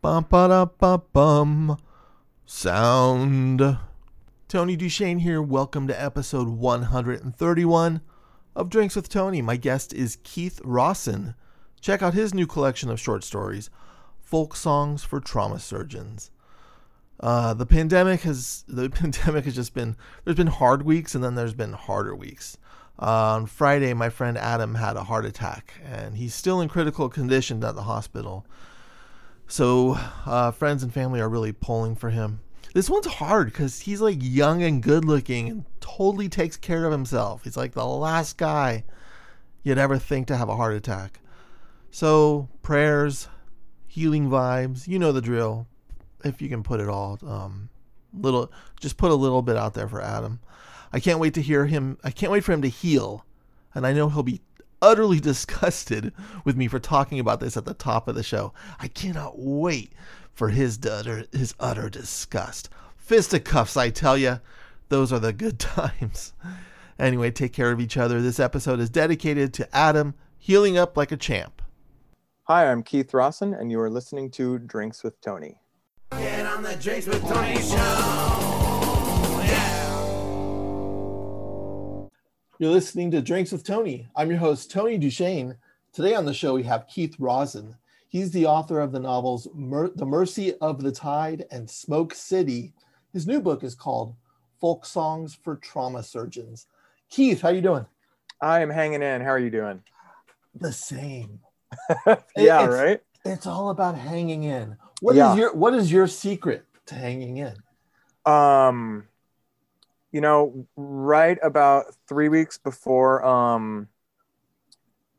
Bum ba da ba bum. Sound. Tony Duchesne here. Welcome to episode 131 of Drinks with Tony. My guest is Keith Rosson. Check out his new collection of short stories, Folk Songs for Trauma Surgeons. Uh, the pandemic has the pandemic has just been there's been hard weeks and then there's been harder weeks. Uh, on Friday, my friend Adam had a heart attack, and he's still in critical condition at the hospital. So, uh, friends and family are really pulling for him. This one's hard because he's like young and good looking and totally takes care of himself. He's like the last guy you'd ever think to have a heart attack. So, prayers, healing vibes, you know the drill. If you can put it all, um, little, just put a little bit out there for Adam. I can't wait to hear him. I can't wait for him to heal. And I know he'll be utterly disgusted with me for talking about this at the top of the show. I cannot wait for his utter, his utter disgust. Fisticuffs, I tell you. Those are the good times. Anyway, take care of each other. This episode is dedicated to Adam healing up like a champ. Hi, I'm Keith Rosson, and you are listening to Drinks with Tony. Get on the Drinks with Tony show. You're listening to Drinks with Tony. I'm your host, Tony Duchesne. Today on the show, we have Keith Rosson. He's the author of the novels Mer- The Mercy of the Tide and Smoke City. His new book is called Folk Songs for Trauma Surgeons. Keith, how you doing? I am hanging in. How are you doing? The same. yeah, it's, right. It's all about hanging in. What is Yeah. your What is your secret to hanging in? Um, you know, right about three weeks before um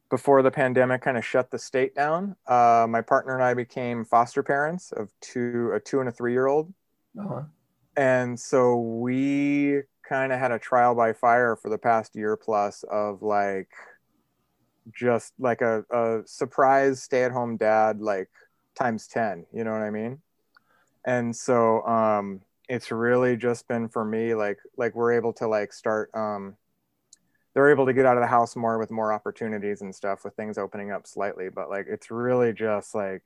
before the pandemic kind of shut the state down, uh, my partner and I became foster parents of two, a two and a three year old, Uh-huh. and so we kind of had a trial by fire for the past year plus of like just like a, a surprise stay at home dad like times 10 you know what i mean and so um it's really just been for me like like we're able to like start um they're able to get out of the house more with more opportunities and stuff with things opening up slightly but like it's really just like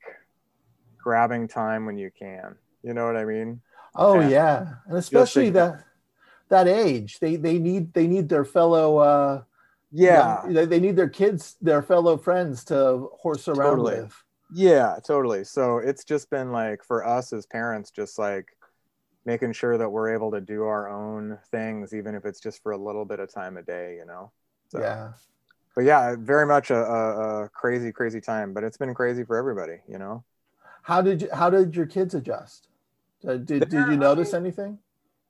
grabbing time when you can you know what i mean Oh Yeah. yeah, and especially that that age, they they need they need their fellow. uh yeah they, they need their kids, their fellow friends to horse around Totally. with. Yeah, totally. So it's just been like for us as parents, just like making sure that we're able to do our own things, even if it's just for a little bit of time a day, you know? So, Yeah. But yeah, very much a, a, a crazy, crazy time, but it's been crazy for everybody, you know? How did you, how did your kids adjust? Uh, did did you notice anything?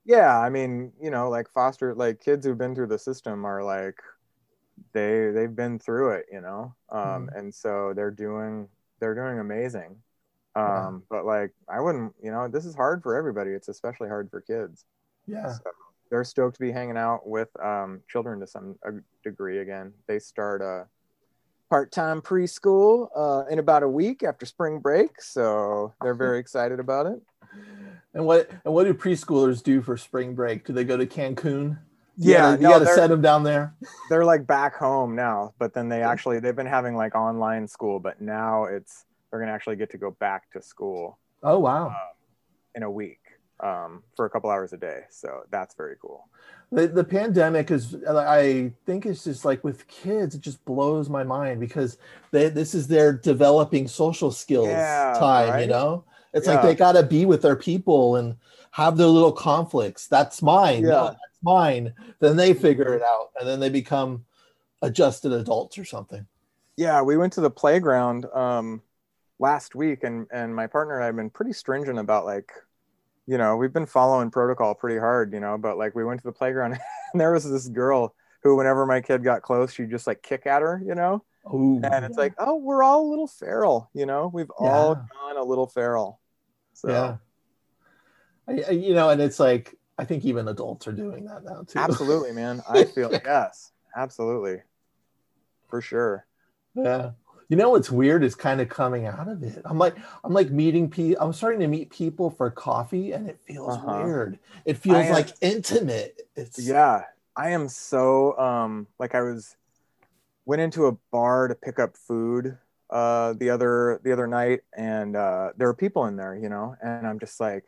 Yeah. I mean, you know, like foster, like kids who've been through the system are like, they, they've been through it, you know? Um, and so they're doing, they're doing amazing. Um, Yeah. but like, I wouldn't, you know, this is hard for everybody. It's especially hard for kids. Yeah. So they're stoked to be hanging out with um, children to some uh, degree again. They start a part-time preschool uh, in about a week after spring break, so they're very excited about it. And what and what do preschoolers do for spring break? Do they go to Cancun? You Yeah, gotta, you no, got to they're- send them down there. They're like back home now, but then they actually they've been having like online school, but now it's they're gonna actually get to go back to school Oh wow. in a week um, for a couple hours a day. So that's very cool. the, the pandemic is i think it's just like with kids it just blows my mind because they, this is their developing social skills Yeah, time you know it's like they got to be with their people and have their little conflicts that's mine no, Yeah. that's mine then they figure it out and then they become adjusted adults or something Yeah, we went to the playground um, last week, and and my partner and I have been pretty stringent about like, you know, we've been following protocol pretty hard, you know. But like, we went to the playground, and there was this girl who, whenever my kid got close, she'd just like kick at her, you know. Ooh. And it's like, oh, we're all a little feral, you know. We've all gone a little feral. So yeah I, I- you know and it's like i think even adults are doing that now too absolutely, man. I feel yes, absolutely, for sure. Yeah. You know what's weird is kind of coming out of it. I'm like, I'm like meeting people. I'm starting to meet people for coffee, and it feels Uh-huh. weird. It feels uh, like intimate. It's Yeah, I am so um like I was went into a bar to pick up food uh, the other the other night, and uh, there were people in there, you know, and I'm just like,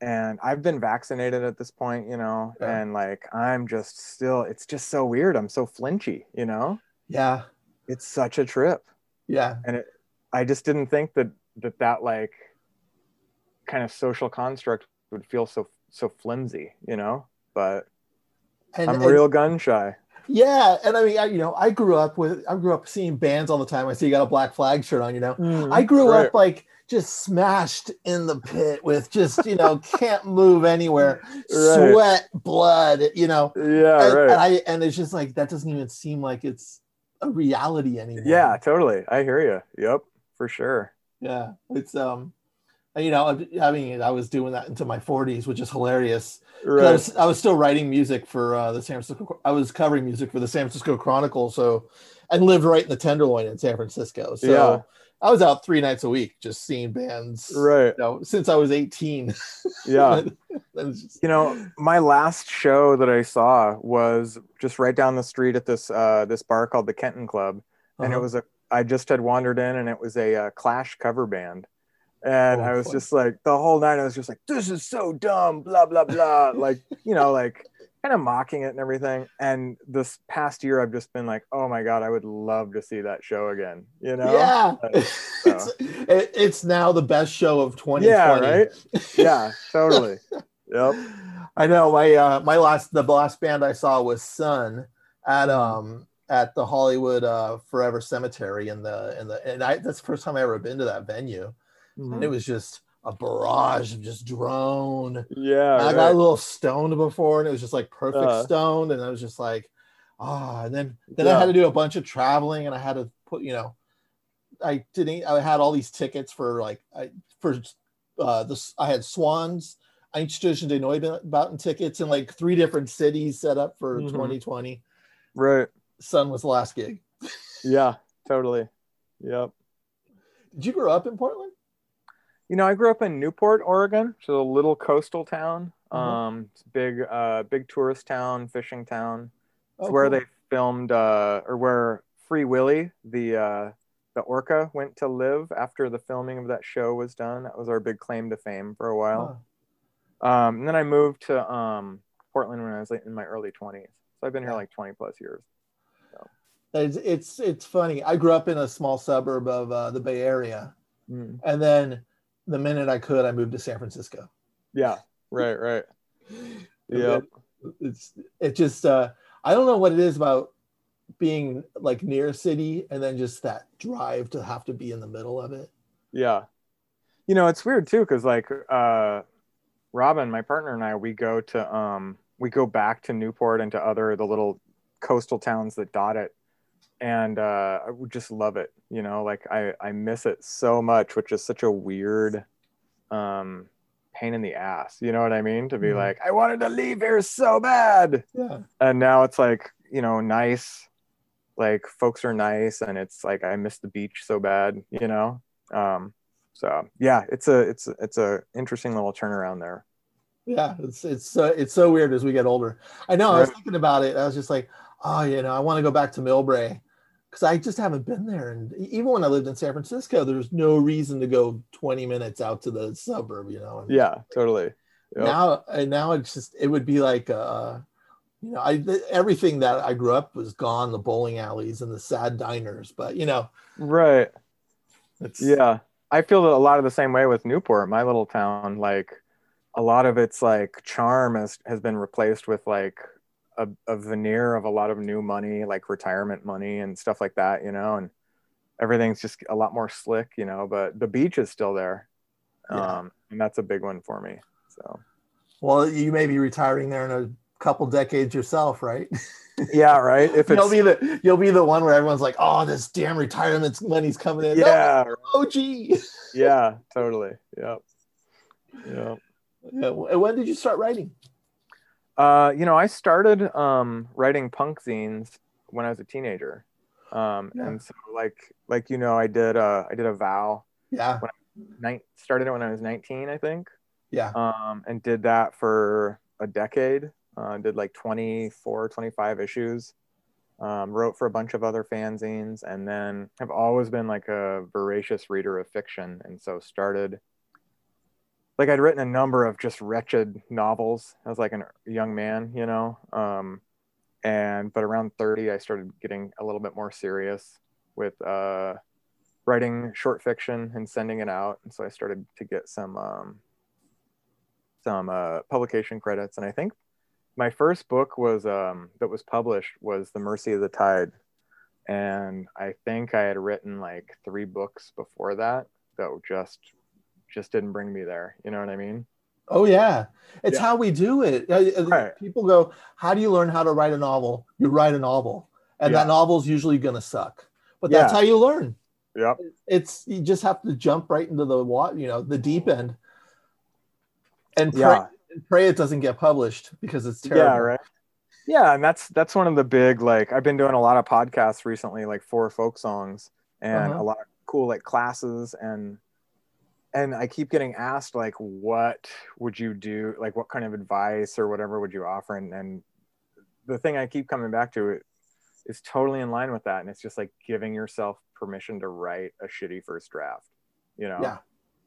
and I've been vaccinated at this point, you know, Yeah. and like I'm just still, it's just so weird. I'm so flinchy, you know. Yeah. It's such a trip, Yeah. and it, I just didn't think that that that like kind of social construct would feel so so flimsy, you know. But And, I'm and- real gun shy. Yeah, and I mean, I, you know, I grew up with, I grew up seeing bands all the time. I see you got a Black Flag shirt on, you know. Mm, I grew Right. up like just smashed in the pit with just, you know, can't move anywhere, Right. sweat, blood, you know. Yeah, and, right. and I and it's just like that doesn't even seem like it's a reality anymore. yeah, totally. I hear you. Yep, for sure. yeah. It's um, you know, I- I mean, I was doing that into my 40s, which is hilarious. 'Cause I, Right. was, I was still writing music for uh, the San Francisco. I was covering music for the San Francisco Chronicle, so and lived right in the Tenderloin in San Francisco. So Yeah. I was out three nights a week just seeing bands. Right. You know, since I was 18. Yeah. And just- You know, my last show that I saw was just right down the street at this uh, this bar called the Kenton Club, and it uh-huh. was a. I just had wandered in, and it was a uh, Clash cover band, and Oh, I was fun. just like the whole night. I was just like, "This is so dumb," blah blah blah, like you know, like kind of mocking it and everything. And this past year, I've just been like, "Oh my god, I would love to see that show again." You know? yeah, Uh, it's, it- it's now the best show of 2020. Yeah. Right. Yeah. Totally. Yep. I know my uh my last the last band I saw was Sunn at um at the Hollywood uh Forever Cemetery in the in the and I that's the first time I ever been to that venue Mm-hmm. and it was just a barrage of just drone. Yeah. I got a little stoned before and it was just like perfect Uh. stoned and I was just like ah and then then I had to do a bunch of traveling and I had to put you know I didn't I had all these tickets for like I for uh this I had Swans Einstürzende Neubauten tickets in like three different cities set up for Mhm. 2020. Right. Sunn was the last gig. Yeah. Totally. Yep. Did you grow up in Portland? You know, I grew up in Newport, Oregon, which is a little coastal town. Mhm. Um, it's a big, uh, big tourist town, fishing town. It's Oh, where cool. they filmed, uh, or where Free Willy, the uh, the orca, went to live after the filming of that show was done. That was our big claim to fame for a while. Um, and then I moved to um, Portland when I was in my early 20s. So I've been here like 20 plus years. It's, it's it's funny. I grew up in a small suburb of uh, the Bay Area, Mm. and then the minute I could, I moved to San Francisco. Yeah. Right. Right. Then It's it just uh, I don't know what it is about being like near a city and then just that drive to have to be in the middle of it. Yeah. You know, it's weird too, because like uh Robin, my partner and I, we go to um we go back to Newport and to other the little coastal towns that dot it. And uh I would just love it, you know, like I, I miss it so much, which is such a weird um pain in the ass. You know what I mean? To be Mhm. like, I wanted to leave here so bad. Yeah. And now it's like, you know, nice, like folks are nice and it's like I miss the beach so bad, you know? Um so yeah, it's a it's it's a interesting little turnaround there. Yeah, it's it's so it's so weird as we get older. I know. I was thinking about it. I was just like, oh, you know, I want to go back to Millbrae because I just haven't been there. And even when I lived in San Francisco, there's no reason to go 20 minutes out to the suburb. You know. And Yeah, totally. Yep. Now, and now it's just it would be like, uh, you know, I th- everything that I grew up was gone. The bowling alleys and the sad diners, but you know, Right. it's Yeah. I feel a lot of the same way with Newport, my little town. Like a lot of its like charm has, has been replaced with like a, a veneer of a lot of new money, like retirement money and stuff like that, you know, and everything's just a lot more slick, you know, but the beach is still there. Yeah. Um, and that's a big one for me. So Well, you may be retiring there in a couple decades yourself, right? yeah, right. If you'll be the you'll be the one where everyone's like, "Oh, this damn retirement money's coming in." No, yeah, oh, gee. yeah, totally. Yep. Yep. Yeah, wh- when did you start writing? Uh, you know, I started um, writing punk zines when I was a teenager, um, Yeah. and so like like you know, I did uh, I did Avow. Yeah, Nine, started it when I was 19, I think, yeah, um, and did that for a decade. Uh, did like 24, 25 issues, Um, wrote for a bunch of other fanzines, and then have always been like a voracious reader of fiction, and so started. Like I'd written a number of just wretched novels as like a young man, you know, um, and but around 30 i started getting a little bit more serious with uh, writing short fiction and sending it out. And so i started to get some um, some uh, publication credits. And i think my first book was um, that was published was the mercy of the tide. And i think i had written like three books before that that were just just didn't bring me there you know what i mean Oh yeah, it's Yeah. how we do it. Uh, uh, Right. People go, "How do you learn how to write a novel?" You write a novel, and Yeah. that novel's usually gonna suck. But that's Yeah. how you learn. Yeah, It's you just have to jump right into the water, you know, the deep end, and pray, pray it doesn't get published because it's terrible. Yeah, right. Yeah, and that's that's one of the big like I've been doing a lot of podcasts recently, like for folk songs and Uh-huh. a lot of cool like classes and and I keep getting asked like what would you do like what kind of advice or whatever would you offer? And and the thing I keep coming back to it is totally in line with that and it's just like giving yourself permission to write a shitty first draft you know? Yeah.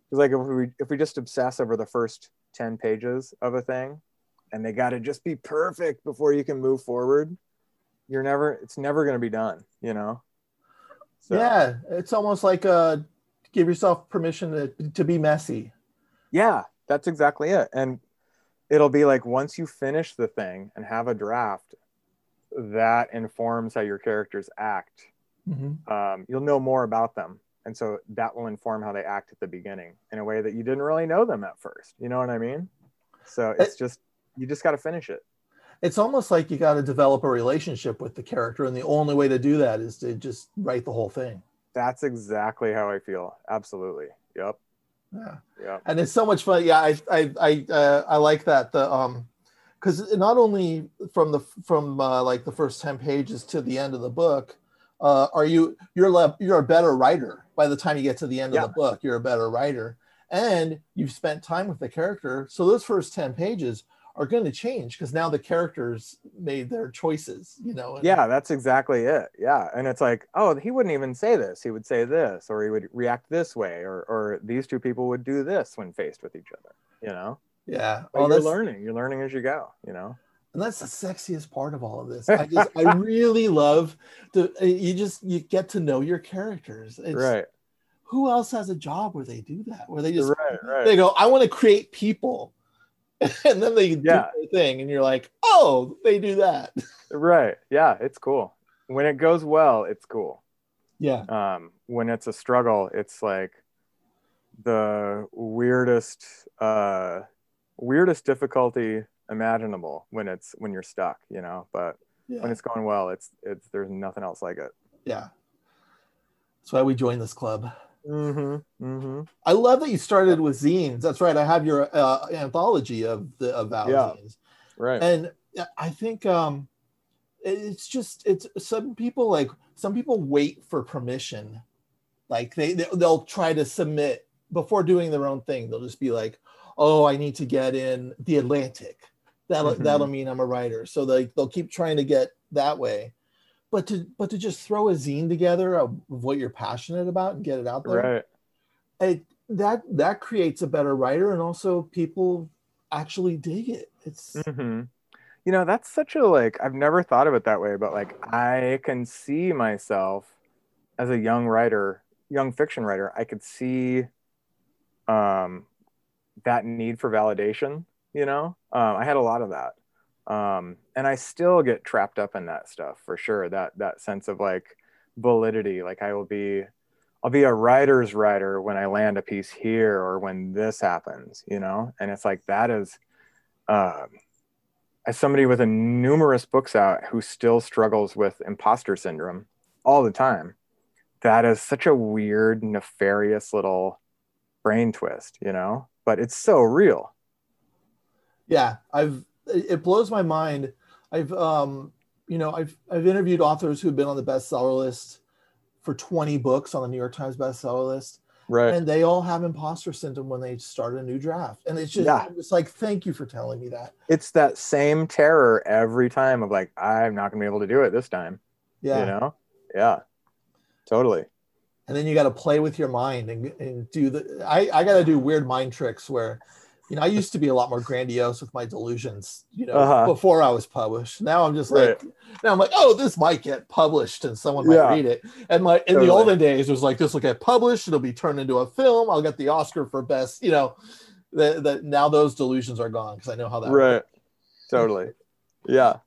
because like if we if we just obsess over the first 10 pages of a thing and they got to just be perfect before you can move forward you're never it's never going to be done you know? So, Yeah, it's almost like uh, give yourself permission to, to be messy. yeah that's exactly it. And it'll be like once you finish the thing and have a draft that informs how your characters act. Mhm. um, you'll know more about them. And so that will inform how they act at the beginning in a way that you didn't really know them at first. You know what i mean? So it's just you just got to finish it. It's almost like you got to develop a relationship with the character, and the only way to do that is to just write the whole thing. That's exactly how i feel absolutely yep Yeah. Yeah. and it's so much fun. Yeah, I I I uh, I like that the um because not only from the from uh, like the first ten pages to the end of the book, uh, are you you're le- you're a better writer by the time you get to the end Yeah. of the book. You're a better writer, and you've spent time with the character. So those first ten pages are going to change because now the characters made their choices. You know. and- yeah that's exactly it yeah and it's like oh he wouldn't even say this he would say this or he would react this way or or these two people would do this when faced with each other you know Yeah. Oh, you're learning you're learning as you go you know and that's the sexiest part of all of this. I just I really love to uh, you just you get to know your characters. It's, right Who else has a job where they do that? Where they just right right they go, I want to create people, and then they do Yeah. their thing, and you're like, oh, they do that. right yeah it's cool when it goes well it's cool Yeah, um, when it's a struggle, it's like the weirdest, uh, weirdest difficulty imaginable when it's when you're stuck, you know. But yeah, when it's going well, it's it's there's nothing else like it. yeah. That's why we joined this club. Mm-hmm. Mm-hmm. I love that you started with zines. That's right. I have your uh, anthology of the of Val Yeah. zines. Right. and i think um it's just it's some people like some people wait for permission like they they- they'll try to submit before doing their own thing they'll just be like oh i need to get in the atlantic that'll Mhm. that'll mean i'm a writer so they, they'll keep trying to get that way but to but to just throw a zine together of what you're passionate about and get it out there right. it, that that creates a better writer and also people actually dig it it's Mm-hmm. You know, that's such a like I've never thought of it that way, but like I can see myself as a young writer, young fiction writer, I could see um that need for validation, you know? Um, I had a lot of that. Um, and I still get trapped up in that stuff for sure. That that sense of like validity. Like I will be I'll be a writer's writer when I land a piece here or when this happens, you know? And it's like that is um, as somebody with a numerous books out who still struggles with imposter syndrome all the time, that is such a weird, nefarious little brain twist, you know? But it's so real. yeah i've it blows my mind i've um you know i've i've interviewed authors who've been on the bestseller list for 20 books on the new york times bestseller list Right. and they all have imposter syndrome when they start a new draft and it's just Yeah. I'm like thank you for telling me that It's that same terror every time of like, I'm not gonna be able to do it this time. Yeah. You know? Yeah. Totally. and then you got to play with your mind and, and do the I, I got to do weird mind tricks where you know i used to be a lot more grandiose with my delusions you know Uh-huh. before i was published now i'm just like now i'm like oh this might get published and someone might Yeah. read it and like in Totally. the olden days it was like this will get published it'll be turned into a film i'll get the oscar for best you know that that now those delusions are gone because i know how that works. Right. Totally. Yeah.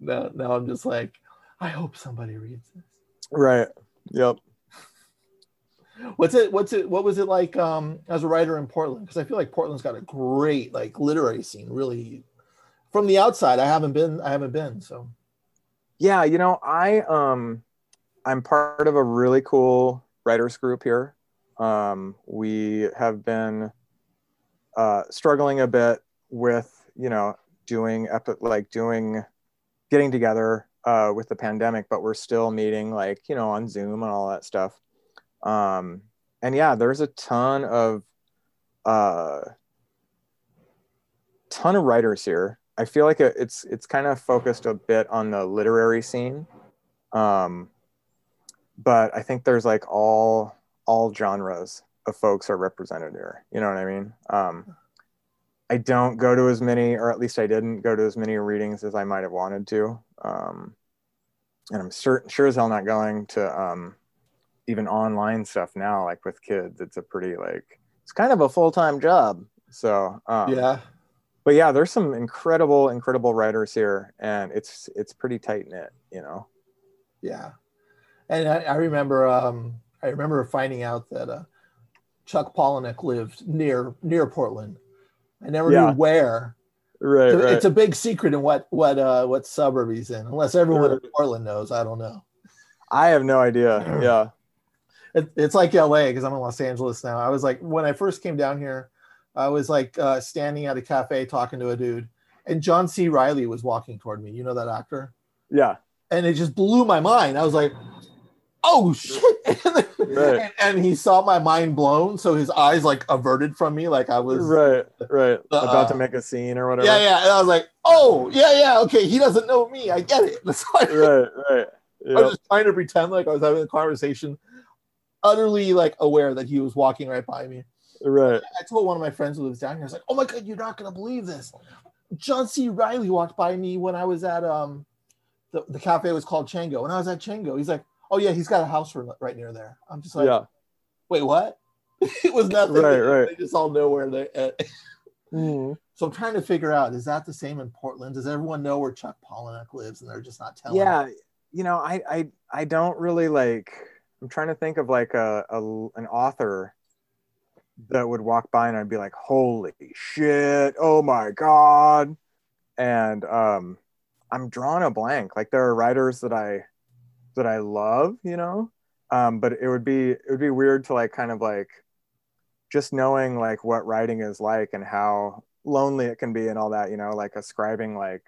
now, now i'm just like i hope somebody reads this Right. Yep. What's it? What's it? What was it like um, as a writer in Portland? Because I feel like Portland's got a great like literary scene. Really, from the outside, I haven't been. I haven't been. So Yeah, you know, I um I'm part of a really cool writers group here. Um we have been uh struggling a bit with, you know, doing epi- like doing getting together uh with the pandemic, but we're still meeting like, you know, on Zoom and all that stuff. Um and yeah, there's a ton of uh ton of writers here. I feel like it's it's kind of focused a bit on the literary scene, um, but I think there's like all all genres of folks are represented here. You know what I mean? Um, I don't go to as many, or at least I didn't go to as many readings as I might have wanted to, um, and I'm certain sure as hell not going to um, even online stuff now. Like with kids, it's a pretty like it's kind of a full time job. So um, yeah, but yeah there's some incredible incredible writers here and it's it's pretty tight knit you know yeah. And I, I remember. Um, I remember finding out that uh, Chuck Palahniuk lived near near Portland. I never Yeah. knew where. right It's a- It's a big secret in what what uh, what suburb he's in. Unless everyone in Portland knows, I don't know. i have no idea yeah it, it's like LA because I'm in Los Angeles now. I was like, when I first came down here, I was like uh, standing at a cafe talking to a dude, and John C. Reilly was walking toward me. You know that actor? yeah And it just blew my mind. I was like, oh shit. and, then- Right. and, and he saw my mind blown. So his eyes like averted from me, like I was. right right Uh, about to make a scene or whatever Yeah, yeah. And I was like, oh, yeah, yeah. Okay. He doesn't know me. I get it. That's I, right right I yep. was just trying to pretend like I was having a conversation, utterly like aware that he was walking right by me. right I told one of my friends who lives down here, I was like, "Oh my god, you're not gonna believe this." John C. Reilly walked by me when I was at um, the, the cafe was called Chango. When I was at Chango, he's like, "Oh yeah, he's got a house right near there." I'm just like, yeah "Wait, what?" it was nothing. Right, They- right. They just all know where they're At. Mhm. So I'm trying to figure out: is that the same in Portland? Does everyone know where Chuck Palahniuk lives, and they're just not telling? yeah you know i i i don't really like i'm trying to think of like a, a an author that would walk by and i'd be like holy shit. Oh my god. And um i'm drawing a blank. Like there are writers that i that i love you know? Um but it would be it would be weird to like kind of like just knowing like what writing is like and how lonely it can be and all that you know? Like ascribing like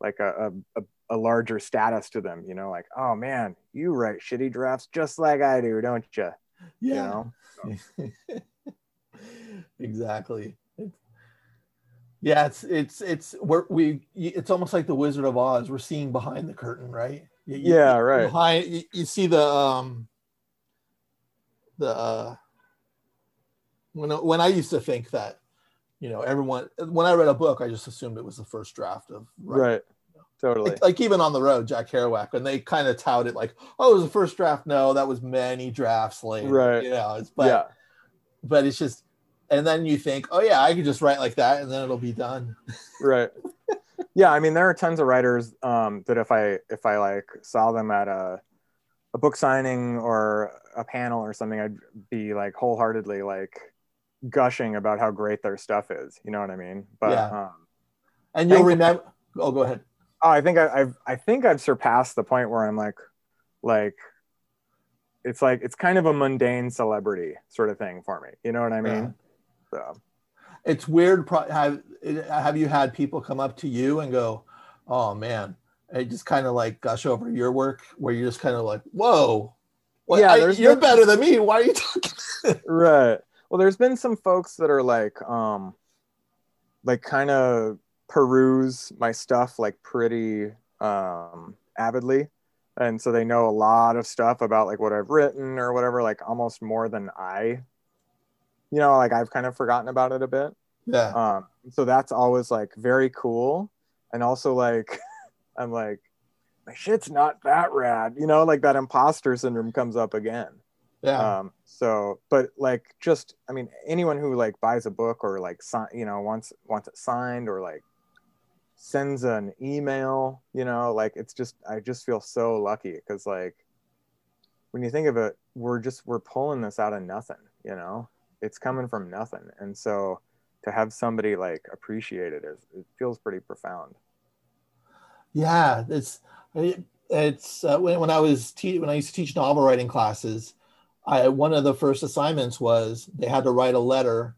like a, a, a, a larger status to them you know like oh man you write shitty drafts just like i do don't you you yeah, know exactly. It's- yeah, it's it's it's we're we it's almost like the Wizard of Oz. We're seeing behind the curtain, right? You- you- Yeah, right. Behind you, you see the um the uh when when I used to think that you know everyone when I read a book, I just assumed it was the first draft of right totally like, like even on the road, Jack Kerouac, when they kind of tout it like, oh, it was the first draft. No, that was many drafts later. Right. You know, it's but yeah but it's just and then you think, oh yeah, I could just write like that and then it'll be done. right yeah i mean there are tons of writers um that if i if i like saw them at a a book signing or a panel or something i'd be like wholeheartedly like gushing about how great their stuff is you know what i mean but Yeah. um And you'll remember oh go ahead. Oh, i think I, i've i think i've surpassed the point where i'm like like it's like it's kind of a mundane celebrity sort of thing for me you know what i mean so It's weird. Pro- have have you had people come up to you and go, oh man, and just kind of like gush over your work where you're just kind of like, whoa, well, Yeah, I- you're been- better than me. Why are you talking? right well there's been some folks that are like um like kind of peruse my stuff like pretty um avidly and so they know a lot of stuff about like what I've written or whatever, like almost more than I, you know, like I've kind of forgotten about it a bit. Yeah. Um, so that's always like very cool, and also like I'm like my shit's not that rad, you know, like that imposter syndrome comes up again. Yeah. Um, so, but like, just, I mean, anyone who like buys a book or like, sign, you know, wants, wants it signed or like sends an email, you know, like it's just, I just feel so lucky because like, when you think of it, we're just, we're pulling this out of nothing, you know, it's coming from nothing. And so to have somebody like appreciate it is, it feels pretty profound. Yeah, it's it- it's uh, when, when I was te- when I used to teach novel writing classes, I one of the first assignments was they had to write a letter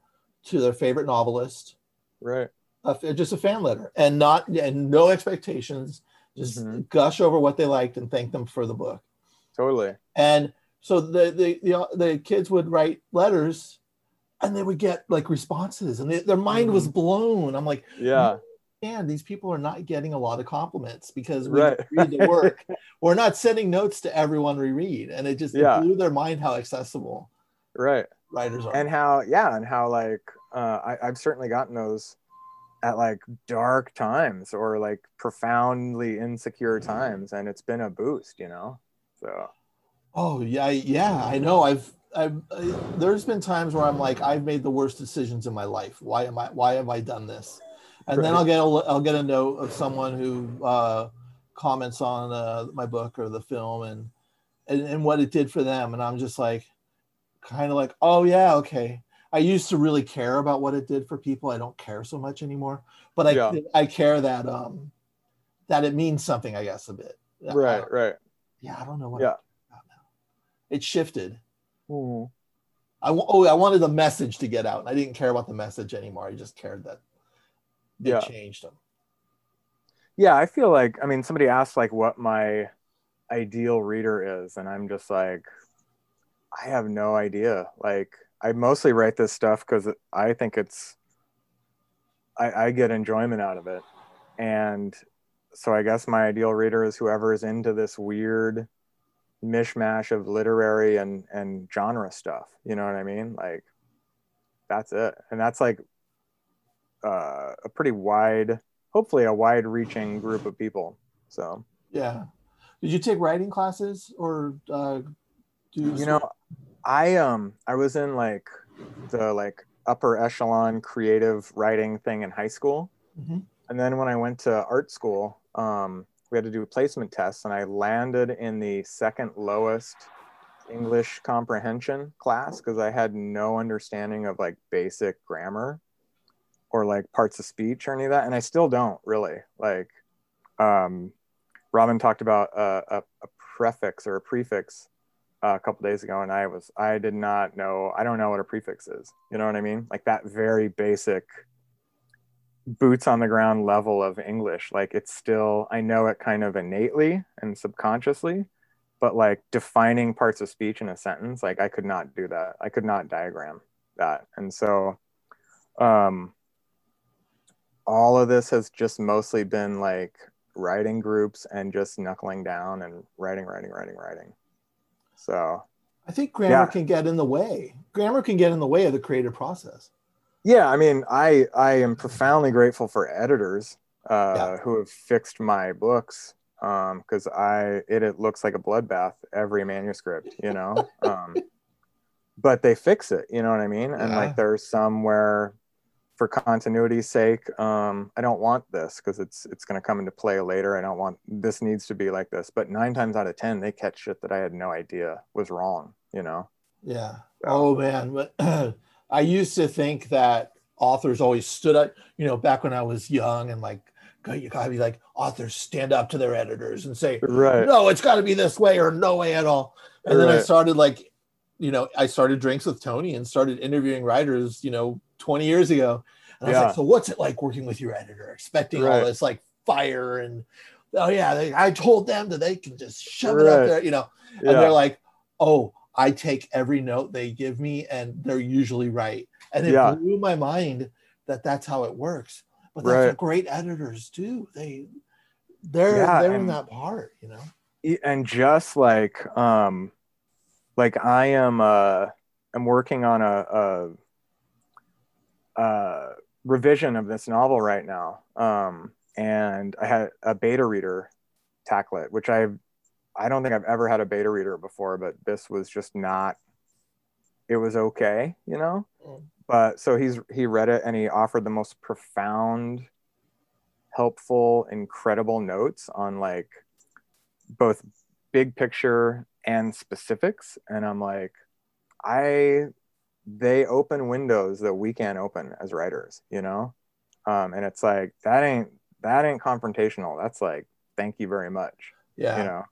to their favorite novelist, Right. Uh, just a fan letter, and not and no expectations, just Mhm. gush over what they liked and thank them for the book. Totally. And so the the the, the kids would write letters, and they would get like responses, and they, their mind was blown. I'm like, Yeah. and these people are not getting a lot of compliments because we Right. read the work. We're not sending notes to everyone we read, and it just Yeah. blew their mind how accessible Right. writers are. and how yeah and how like uh, I, i've certainly gotten those at like dark times or like profoundly insecure times and it's been a boost you know so oh yeah, yeah, I know. I've I've I, there's been times where I'm like, I've made the worst decisions in my life. Why am I? Why have I done this? And then I'll get a, I'll get a note of someone who uh, comments on uh, my book or the film and, and and what it did for them, and I'm just like, kind of like, oh yeah, okay. I used to really care about what it did for people. I don't care so much anymore, but I Yeah. I care that um that it means something. I guess a bit. right right yeah, I don't know what. Yeah. About now. It shifted. Mhm. I oh, I wanted the message to get out. and I didn't care about the message anymore. I just cared that they Yeah. changed them. yeah i feel like i mean somebody asked like what my ideal reader is and i'm just like i have no idea like i mostly write this stuff because i think it's I, I get enjoyment out of it. And so i guess my ideal reader is whoever is into this weird mishmash of literary and and genre stuff. You know what i mean? Like that's it. And that's like uh, a pretty wide hopefully a wide reaching group of people. So. Yeah. Did you take writing classes or uh, do you know i um i was in like the like upper echelon creative writing thing in high school Mhm. and then when i went to art school um we had to do placement tests and i landed in the second lowest english comprehension class because i had no understanding of like basic grammar or like parts of speech or any of that and i still don't really like um robin talked about a, a, a prefix or a prefix a couple days ago and i was i did not know i don't know what a prefix is. You know what i mean? Like that very basic boots on the ground level of english. Like it's still i know it kind of innately and subconsciously but like defining parts of speech in a sentence like i could not do that. I could not diagram that. And so um all of this has just mostly been like writing groups and just knuckling down and writing writing writing writing so I think grammar Yeah. can get in the way. Grammar can get in the way of the creative process. yeah i mean i i am profoundly grateful for editors uh Yeah. who have fixed my books um because i it, it looks like a bloodbath every manuscript you know um but they fix it you know what i mean and Yeah. like there's some where for continuity's sake um i don't want this because it's it's going to come into play later i don't want this needs to be like this but nine times out of ten they catch shit that i had no idea was wrong you know Yeah. Oh man, but I used to think that authors always stood up. You know, back when I was young and like, you gotta be like authors stand up to their editors and say, right no, it's got to be this way or no way at all. And then I started like, you know, I started drinks with Tony and started interviewing writers, you know, 20 years ago. And I was Yeah. like, so what's it like working with your editor, expecting all this like fire and oh yeah, they, I told them that they can just shove it up there, you know, and yeah they're like, oh, I take every note they give me and they're usually right. And it Yeah. blew my mind that that's how it works. But that's Right. what great editors do. They they're they're in that part, you know. And just like um like i am uh i'm working on a, a uh revision of this novel right now um and i had a beta reader tackle it which i i don't think i've ever had a beta reader before but this was just not it was okay you know Mm. but so he's he read it and he offered the most profound helpful incredible notes on like both big picture and specifics and i'm like i they open windows that we can't open as writers you know um, and it's like that ain't that ain't confrontational that's like thank you very much Yeah. you know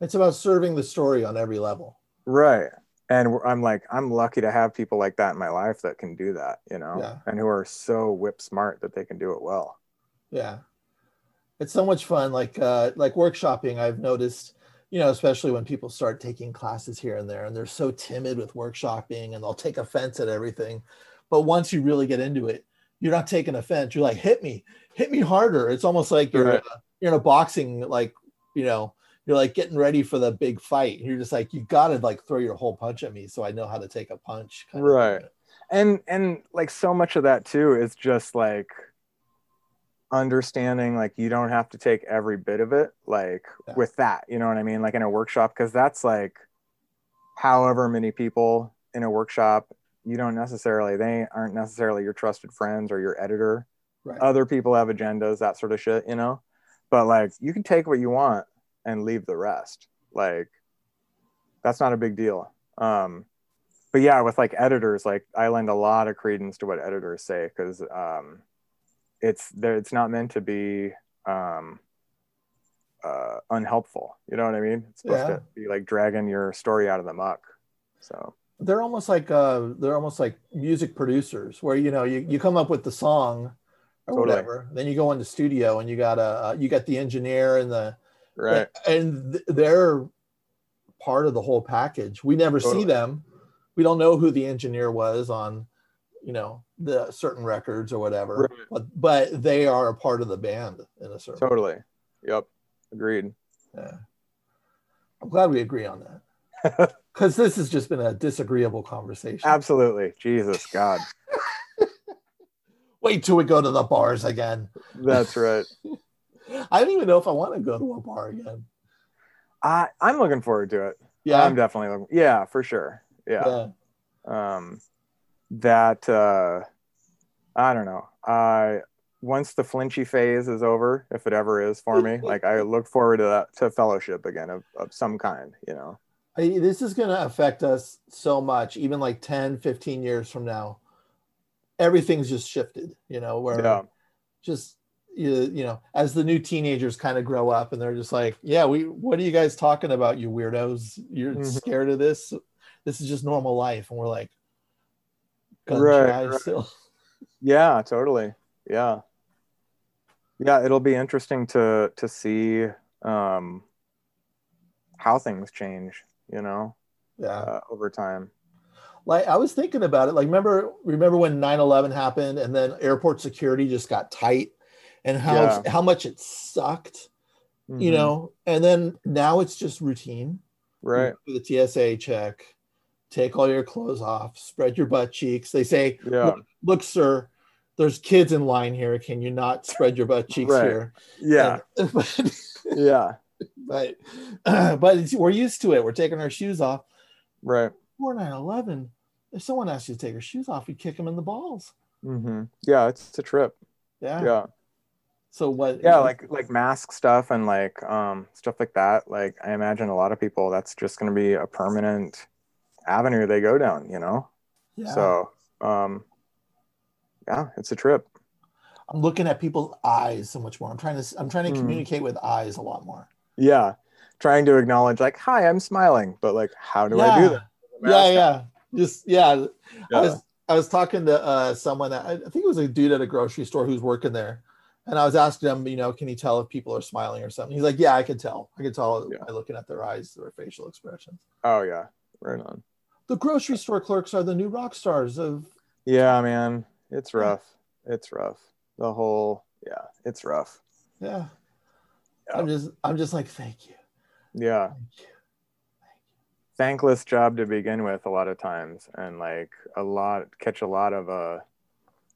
It's about serving the story on every level. right and i'm like i'm lucky to have people like that in my life that can do that you know Yeah. and who are so whip smart that they can do it well Yeah. It's so much fun. Like uh like workshopping, I've noticed, you know, especially when people start taking classes here and there and they're so timid with workshopping and they'll take offense at everything. But once you really get into it, you're not taking offense. You're like, hit me, hit me harder. It's almost like you're Right. uh, you're in a boxing, like, you know, you're like getting ready for the big fight. You're just like, you gotta like throw your whole punch at me so I know how to take a punch. kind Right. and and like so much of that too is just like understanding like you don't have to take every bit of it like Yeah. with that you know what i mean? Like in a workshop because that's like however many people in a workshop you don't necessarily they aren't necessarily your trusted friends or your editor. Right. other people have agendas that sort of shit you know? But like you can take what you want and leave the rest. Like that's not a big deal. Um but yeah with like editors like i lend a lot of credence to what editors say because um it's there it's not meant to be um uh unhelpful you know what i mean? It's supposed Yeah. to be like dragging your story out of the muck so. They're almost like uh they're almost like music producers where you know you, you come up with the song or Totally. whatever then you go into studio and you got a uh, you got the engineer and the right. and th- they're part of the whole package. We never see them. We don't know who the engineer was on you know the certain records or whatever Right. but but they are a part of the band in a certain totally yep agreed yeah. i'm glad we agree on that because this has just been a disagreeable conversation absolutely jesus god Wait till we go to the bars again. that's right I don't even know if I want to go to a bar again. i i'm looking forward to it Yeah. i'm definitely looking yeah for sure yeah. yeah. um that uh i don't know i once the flinchy phase is over if it ever is for me like i look forward to that to fellowship again of, of some kind you know I, this is going to affect us so much, even like 10, 15 years from now. Everything's just shifted, you know, where yeah just, you, you know, as the new teenagers kind of grow up and they're just like, yeah, we, what are you guys talking about, you weirdos? You're Mhm. scared of this? This is just normal life. And we're like, gun Right, right. still. yeah totally yeah yeah it'll be interesting to to see um how things change you know Yeah. uh, over time like I was thinking about it. Like, remember, remember when 9-11 happened and then airport security just got tight and how Yeah. how much it sucked, you Mhm. know, and then now it's just routine. Right the TSA check, take all your clothes off, spread your butt cheeks. They say, yeah look, look, sir, there's kids in line here. Can you not spread your butt cheeks Right. here? yeah And- but yeah but, but it's, we're used to it. We're taking our shoes off. right Before 9-11, if someone asked you to take your shoes off, you'd kick them in the balls. hmm yeah it's a trip Yeah. yeah So what? yeah like like mask stuff and like um stuff like that like i imagine a lot of people that's just going to be a permanent avenue they go down you know yeah. so um yeah it's a trip I'm looking at people's eyes so much more. I'm trying to. I'm trying to Hmm. communicate with eyes a lot more. yeah trying to acknowledge like hi i'm smiling but like how do i do that Yeah, yeah. Just yeah. I was I was talking to uh, someone. I I think it was a dude at a grocery store who's working there, and I was asking him, you know, can you tell if people are smiling or something? He's like, yeah, I can tell. I can tell Yeah. by looking at their eyes, their facial expressions. oh yeah right on The grocery store clerks are the new rock stars of. yeah man it's rough it's rough the whole yeah it's rough Yeah. Yeah. I'm just I'm just like thank you. Yeah. Thank you. Thankless job to begin with a lot of times and like a lot catch a lot of uh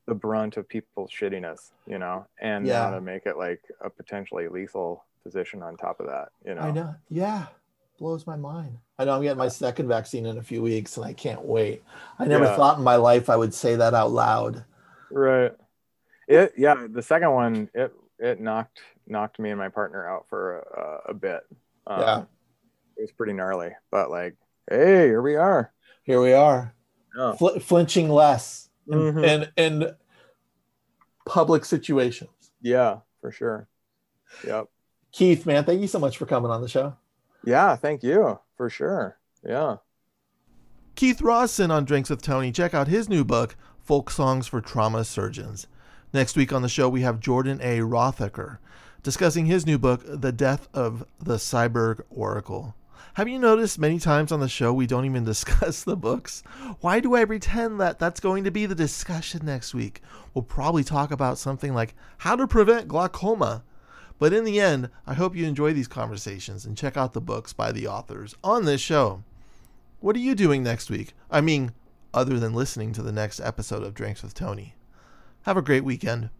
the brunt of people's shittiness, you know, and Yeah. how to make it like a potentially lethal position on top of that, you know. I know. Yeah. Blows my mind. I know I'm getting my second vaccine in a few weeks and I can't wait. I never Yeah. thought in my life I would say that out loud. Right. It yeah, the second one it it knocked knocked me and my partner out for a, a bit. Um, Yeah. It was pretty gnarly, but like, hey, here we are. Here we are, Yeah. fl- flinching less Mhm. in, in public situations. Yeah, for sure. Yep. Keith, man, thank you so much for coming on the show. Yeah, thank you. For sure. Yeah. Keith Rosson on Drinks with Tony. Check out his new book, Folk Songs for Trauma Surgeons. Next week on the show, we have Jordan A. Rothacker discussing his new book, The Death of the Cyborg Oracle. Have you noticed many times on the show we don't even discuss the books? Why do I pretend that that's going to be the discussion next week? We'll probably talk about something like how to prevent glaucoma. But in the end, I hope you enjoy these conversations and check out the books by the authors on this show. What are you doing next week? I mean, other than listening to the next episode of Drinks with Tony. Have a great weekend.